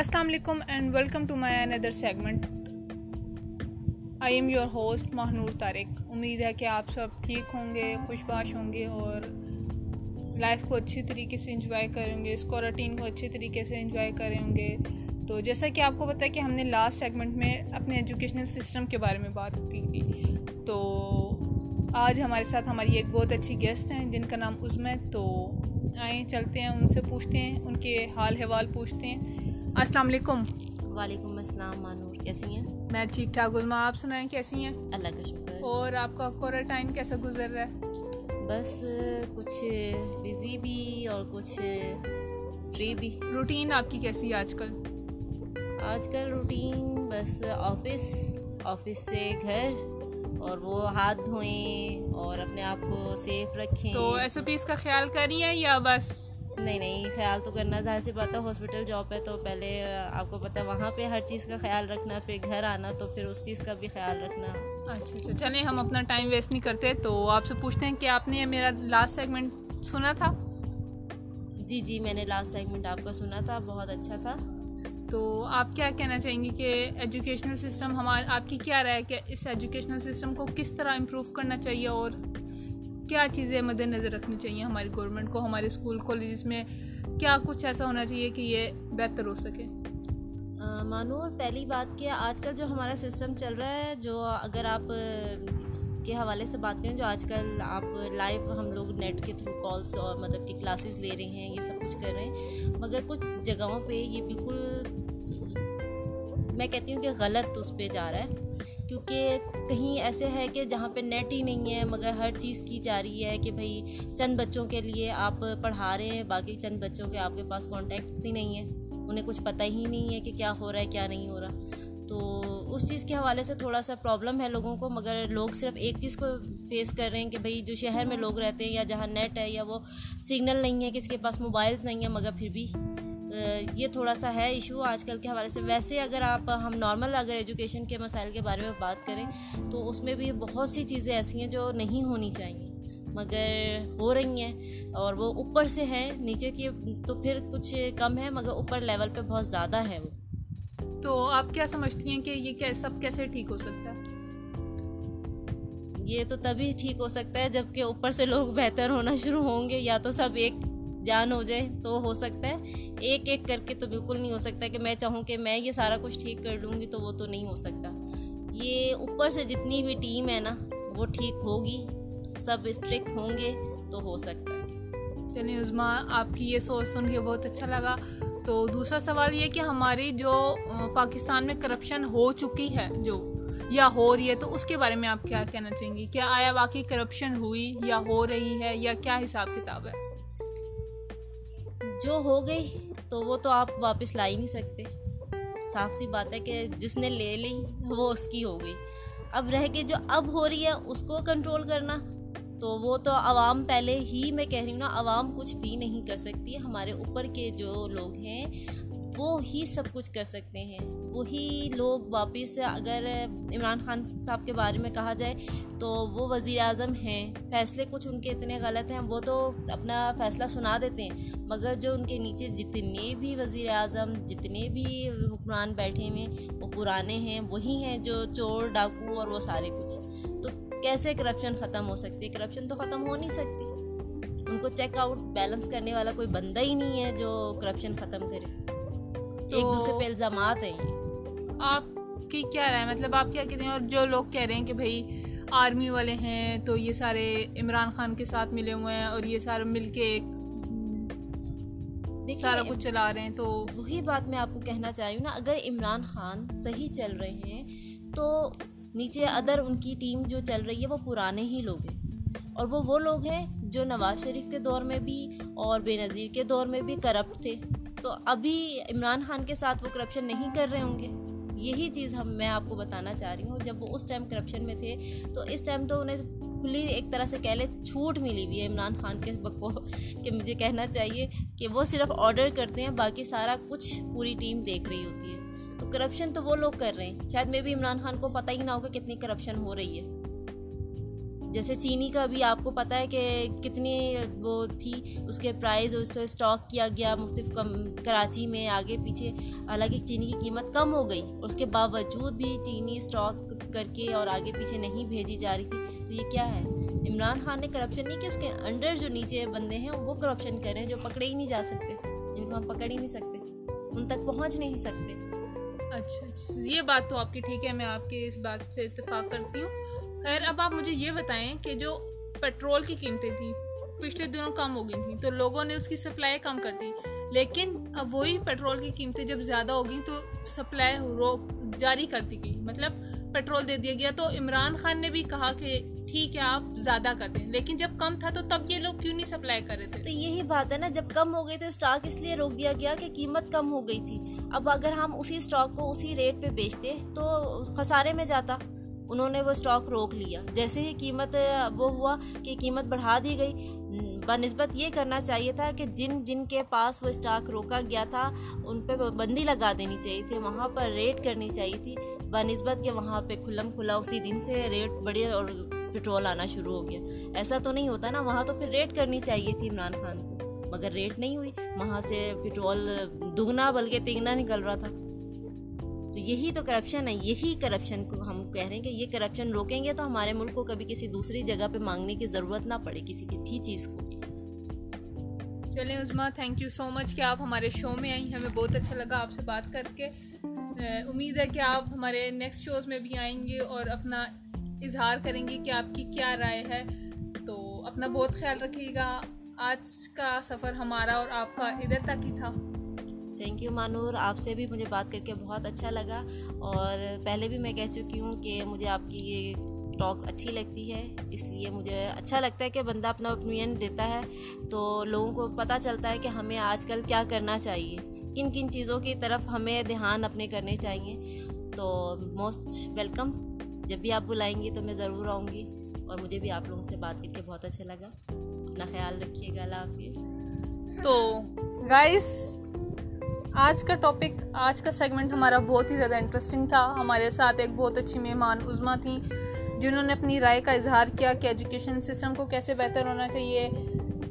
السلام علیکم and welcome to my another segment I am your host Mahnoor Tariq امید ہے کہ آپ سب ٹھیک ہوں گے خوش باش ہوں گے اور لائف کو اچھی طریقے سے انجوائے کریں گے، اس کوارٹین کو اچھی طریقے سے انجوائے کریں گے۔ تو جیسا کہ آپ کو پتہ ہے کہ ہم نے لاسٹ سیگمنٹ میں اپنے ایجوکیشنل سسٹم کے بارے میں بات کی۔ تھی تو آج ہمارے ساتھ ہماری ایک بہت اچھی گیسٹ ہیں جن کا نام عزم ہے تو آئیں، چلتے ہیں، ان سے پوچھتے ہیں، ان کے حال حوال پوچھتے ہیں۔ السلام علیکم۔ وعلیکم السلام مانور کیسی ہیں؟ میں ٹھیک ٹھاک گلما آپ سنائیں کیسی ہیں؟ اللہ کا شکر۔ اور آپ کا کوارنٹائن کیسا گزر رہا ہے؟ بس کچھ بزی بھی اور کچھ فری بھی۔ روٹین آپ کی کیسی ہے آج کل؟ آج کل روٹین بس آفس آفس سے گھر اور وہ ہاتھ دھوئیں اور اپنے آپ کو سیف رکھیں۔ تو ایس او پیز کا خیال کریے یا بس نہیں نہیں خیال تو کرنا ظاہر سی بات ہے ہاسپٹل جاب ہے تو پہلے آپ کو پتہ ہے وہاں پہ ہر چیز کا خیال رکھنا پھر گھر آنا تو پھر اس چیز کا بھی خیال رکھنا۔ اچھا اچھا چلیں ہم اپنا ٹائم ویسٹ نہیں کرتے تو آپ سے پوچھتے ہیں کہ آپ نے میرا لاسٹ سیگمنٹ سنا تھا؟ جی جی میں نے لاسٹ سیگمنٹ آپ کا سنا تھا بہت اچھا تھا۔ تو آپ کیا کہنا چاہیں گے کہ ایجوکیشنل سسٹم ہمارا آپ کی کیا رائے کہ اس ایجوکیشنل سسٹم کو کس طرح امپروو کرنا چاہیے اور کیا چیزیں مد نظر رکھنی چاہیے ہماری گورنمنٹ کو، ہمارے اسکول کالجز میں؟ کیا کچھ ایسا ہونا چاہیے کہ یہ بہتر ہو سکے؟ مانو اور پہلی بات کہ آج کل جو ہمارا سسٹم چل رہا ہے، جو اگر آپ اس کے حوالے سے بات کریں، جو آج کل آپ لائیو ہم لوگ نیٹ کے تھرو کالس اور مطلب کہ کلاسز لے رہے ہیں، یہ سب کچھ کر رہے ہیں، مگر کچھ جگہوں پہ یہ بالکل، میں کہتی ہوں کہ غلط اس پہ جا رہا ہے۔ کیونکہ کہیں ایسے ہے کہ جہاں پہ نیٹ ہی نہیں ہے، مگر ہر چیز کی جا رہی ہے کہ بھائی چند بچوں کے لیے آپ پڑھا رہے ہیں، باقی چند بچوں کے آپ کے پاس کانٹیکٹس ہی نہیں ہیں۔ انہیں کچھ پتہ ہی نہیں ہے کہ کیا ہو رہا ہے، کیا نہیں ہو رہا۔ تو اس چیز کے حوالے سے تھوڑا سا پرابلم ہے لوگوں کو، مگر لوگ صرف ایک چیز کو فیس کر رہے ہیں کہ بھائی جو شہر میں لوگ رہتے ہیں یا جہاں نیٹ ہے یا وہ سگنل نہیں ہے، کسی کے پاس موبائلس نہیں ہیں مگر پھر بھی یہ تھوڑا سا ہے ایشو آج کل کے حوالے سے۔ ویسے اگر آپ ہم نارمل اگر ایجوکیشن کے مسائل کے بارے میں بات کریں تو اس میں بھی بہت سی چیزیں ایسی ہیں جو نہیں ہونی چاہیے مگر ہو رہی ہیں۔ اور وہ اوپر سے ہیں نیچے کی تو پھر کچھ کم ہے مگر اوپر لیول پہ بہت زیادہ ہے وہ۔ تو آپ کیا سمجھتی ہیں کہ یہ سب کیسے ٹھیک ہو سکتا ہے؟ یہ تو تبھی ٹھیک ہو سکتا ہے جبکہ اوپر سے لوگ بہتر ہونا شروع ہوں گے یا تو سب ایک جان ہو جائے تو ہو سکتا ہے۔ ایک ایک کر کے تو بالکل نہیں ہو سکتا کہ میں چاہوں کہ میں یہ سارا کچھ ٹھیک کر لوں گی تو وہ تو نہیں ہو سکتا۔ یہ اوپر سے جتنی بھی ٹیم ہے نا، وہ ٹھیک ہوگی، سب اسٹرک ہوں گے تو ہو سکتا ہے۔ چلیے عزما آپ کی یہ سوچ سن کے بہت اچھا لگا۔ تو دوسرا سوال یہ کہ ہماری جو پاکستان میں کرپشن ہو چکی ہے، جو، یا ہو رہی ہے، تو اس کے بارے میں آپ کیا کہنا چاہیں گی؟ کیا آیا واقعی کرپشن ہوئی یا ہو رہی ہے یا کیا حساب کتاب ہے؟ جو ہو گئی تو وہ تو آپ واپس لا ہی نہیں سکتے۔ صاف سی بات ہے کہ جس نے لے لی وہ اس کی ہو گئی۔ اب رہ کے جو اب ہو رہی ہے اس کو کنٹرول کرنا، تو وہ تو عوام پہلے ہی میں کہہ رہی ہوں نا، عوام کچھ بھی نہیں کر سکتی۔ ہمارے اوپر کے جو لوگ ہیں وہ ہی سب کچھ کر سکتے ہیں۔ وہی لوگ واپس اگر عمران خان صاحب کے بارے میں کہا جائے تو وہ وزیر اعظم ہیں۔ فیصلے کچھ ان کے اتنے غلط ہیں، وہ تو اپنا فیصلہ سنا دیتے ہیں، مگر جو ان کے نیچے جتنے بھی وزیر اعظم، جتنے بھی حکمران بیٹھے ہوئے وہ پرانے ہیں، وہی ہیں جو چور، ڈاکو اور وہ سارے کچھ۔ تو کیسے کرپشن ختم ہو سکتی ہے؟ کرپشن تو ختم ہو نہیں سکتی۔ ان کو چیک آؤٹ بیلنس کرنے والا کوئی بندہ ہی نہیں ہے جو کرپشن ختم کرے۔ ایک دوسرے پہ الزامات ہیں۔ آپ کی کیا رائے؟ مطلب آپ کیا کہتے ہیں؟ اور جو لوگ کہہ رہے ہیں کہ بھائی آرمی والے ہیں تو یہ سارے عمران خان کے ساتھ ملے ہوئے ہیں اور یہ سارے مل کے ایک سارا کچھ چلا رہے ہیں تو وہی بات میں آپ کو کہنا چاہی ہوں نا اگر عمران خان صحیح چل رہے ہیں تو نیچے ادر ان کی ٹیم جو چل رہی ہے وہ پرانے ہی لوگ ہیں۔ اور وہ وہ لوگ ہیں جو نواز شریف کے دور میں بھی اور بے نظیر کے دور میں بھی کرپٹ تھے۔ تو ابھی عمران خان کے ساتھ وہ کرپشن نہیں کر رہے ہوں گے؟ یہی چیز ہم میں آپ کو بتانا چاہ رہی ہوں۔ جب وہ اس ٹائم کرپشن میں تھے، تو اس ٹائم تو انہیں کھلی ایک طرح سے کہہ لے چھوٹ ملی ہوئی ہے عمران خان کے کو کہ مجھے کہنا چاہیے کہ وہ صرف آرڈر کرتے ہیں، باقی سارا کچھ پوری ٹیم دیکھ رہی ہوتی ہے۔ تو کرپشن تو وہ لوگ کر رہے ہیں۔ شاید میں بھی عمران خان کو پتہ ہی نہ ہوگا کتنی کرپشن ہو رہی ہے۔ جیسے چینی کا بھی آپ کو پتہ ہے کہ کتنی وہ تھی، اس کے پرائز اس سے اسٹاک کیا گیا مختلف کم، کراچی میں آگے پیچھے، حالانکہ چینی کی قیمت کم ہو گئی۔ اس کے باوجود بھی چینی اسٹاک کر کے اور آگے پیچھے نہیں بھیجی جا رہی تھی۔ تو یہ کیا ہے؟ عمران خان نے کرپشن نہیں کیا، اس کے انڈر جو نیچے بندے ہیں، وہ کرپشن کریں جو پکڑے ہی نہیں جا سکتے۔ جن کو ہم پکڑ ہی نہیں سکتے، ان تک پہنچ نہیں سکتے۔ اچھا, اچھا، یہ بات تو آپ کی ٹھیک ہے، میں آپ کی اس بات سے اتفاق کرتی ہوں۔ خیر، اب آپ مجھے یہ بتائیں کہ جو پیٹرول کی قیمتیں تھیں، پچھلے دنوں کم ہو گئی تھیں، تو لوگوں نے اس کی سپلائی کم کر دی۔ لیکن اب وہی پیٹرول کی قیمتیں جب زیادہ ہو گئیں تو سپلائی روک جاری کر دی گئی۔ مطلب پیٹرول دے دیا گیا۔ تو عمران خان نے بھی کہا کہ ٹھیک ہے، آپ زیادہ کر دیں۔ لیکن جب کم تھا تو تب یہ لوگ کیوں نہیں سپلائی کر رہے تھے؟ تو یہی بات ہے نا، جب کم ہو گئی تو اسٹاک اس لیے روک دیا گیا کہ قیمت کم ہو گئی تھی۔ اب اگر ہم اسی اسٹاک کو اسی ریٹ پہ بیچتے تو خسارے میں جاتا۔ انہوں نے وہ اسٹاک روک لیا۔ جیسے ہی قیمت، وہ ہوا کہ قیمت بڑھا دی گئی بہ نسبت یہ کرنا چاہیے تھا کہ جن جن کے پاس وہ اسٹاک روکا گیا تھا، ان پہ بندی لگا دینی چاہیے تھی، وہاں پر ریٹ کرنی چاہیے تھی۔ بہ نسبت کہ وہاں پہ کھلم کھلا، اسی دن سے ریٹ بڑھے اور پٹرول آنا شروع ہو گیا۔ ایسا تو نہیں ہوتا نا، وہاں تو پھر ریٹ کرنی چاہیے تھی عمران خان کو۔ مگر ریٹ نہیں ہوئی، وہاں سے پٹرول دگنا بلکہ تگنا نکل رہا تھا۔ تو یہی تو کرپشن ہے، یہی کرپشن کو ہم کہہ رہے ہیں کہ یہ کرپشن روکیں گے تو ہمارے ملک کو کبھی کسی دوسری جگہ پہ مانگنے کی ضرورت نہ پڑے، کسی بھی چیز کو۔ چلیں عظما تھینک یو سو مچ کہ آپ ہمارے شو میں آئیں، ہمیں بہت اچھا لگا آپ سے بات کر کے۔ امید ہے کہ آپ ہمارے نیکسٹ شوز میں بھی آئیں گے اور اپنا اظہار کریں گے کہ آپ کی کیا رائے ہے۔ تو اپنا بہت خیال رکھیے گا۔ آج کا سفر ہمارا اور آپ کا ادھر تک ہی تھا۔ تھینک یو مانور آپ سے بھی مجھے بات کر کے بہت اچھا لگا اور پہلے بھی میں کہہ چکی ہوں کہ مجھے آپ کی یہ ٹاک اچھی لگتی ہے اس لیے مجھے اچھا لگتا ہے کہ بندہ اپنا اوپینین دیتا ہے تو لوگوں کو پتہ چلتا ہے کہ ہمیں آج کل کیا کرنا چاہیے کن کن چیزوں کی طرف ہمیں دھیان اپنے کرنے چاہیے تو موسٹ ویلکم جب بھی آپ بلائیں گی تو میں ضرور آؤں گی اور مجھے بھی آپ لوگوں سے بات کر کے بہت اچھا لگا اپنا خیال رکھیے گا اللہ حافظ تو گائس آج کا ٹاپک آج کا سیگمنٹ ہمارا بہت ہی زیادہ انٹرسٹنگ تھا۔ ہمارے ساتھ ایک بہت اچھی مہمان عظما تھیں، جنہوں نے اپنی رائے کا اظہار کیا کہ ایجوکیشن سسٹم کو کیسے بہتر ہونا چاہیے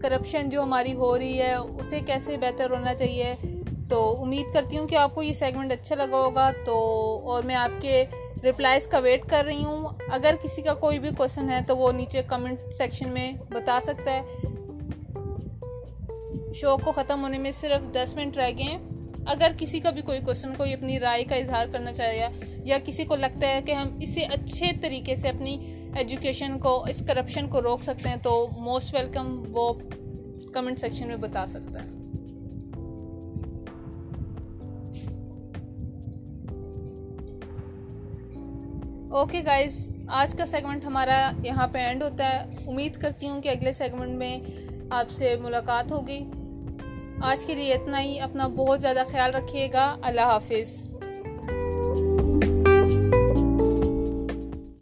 کرپشن جو ہماری ہو رہی ہے، اسے کیسے بہتر ہونا چاہیے۔ تو امید کرتی ہوں کہ آپ کو یہ سیگمنٹ اچھا لگا ہوگا۔ تو اور میں آپ کے رپلائز کا ویٹ کر رہی ہوں۔ اگر کسی کا کوئی بھی کوشچن ہے تو وہ نیچے کمنٹ سیکشن میں بتا سکتا ہے۔ شو کو ختم ہونے میں صرف دس منٹ رہ گئے ہیں۔ اگر کسی کا بھی کوئی کوشچن کوئی اپنی رائے کا اظہار کرنا چاہے یا کسی کو لگتا ہے کہ ہم اسے اچھے طریقے سے اپنی ایجوکیشن کو اس کرپشن کو روک سکتے ہیں تو موسٹ ویلکم وہ کمنٹ سیکشن میں بتا سکتا ہے۔ اوکے گائز آج کا سیگمنٹ ہمارا یہاں پہ اینڈ ہوتا ہے۔ امید کرتی ہوں کہ اگلے سیگمنٹ میں آپ سے ملاقات ہوگی۔ آج کے لیے اتنا ہی اپنا بہت زیادہ خیال رکھیے گا۔ اللہ حافظ۔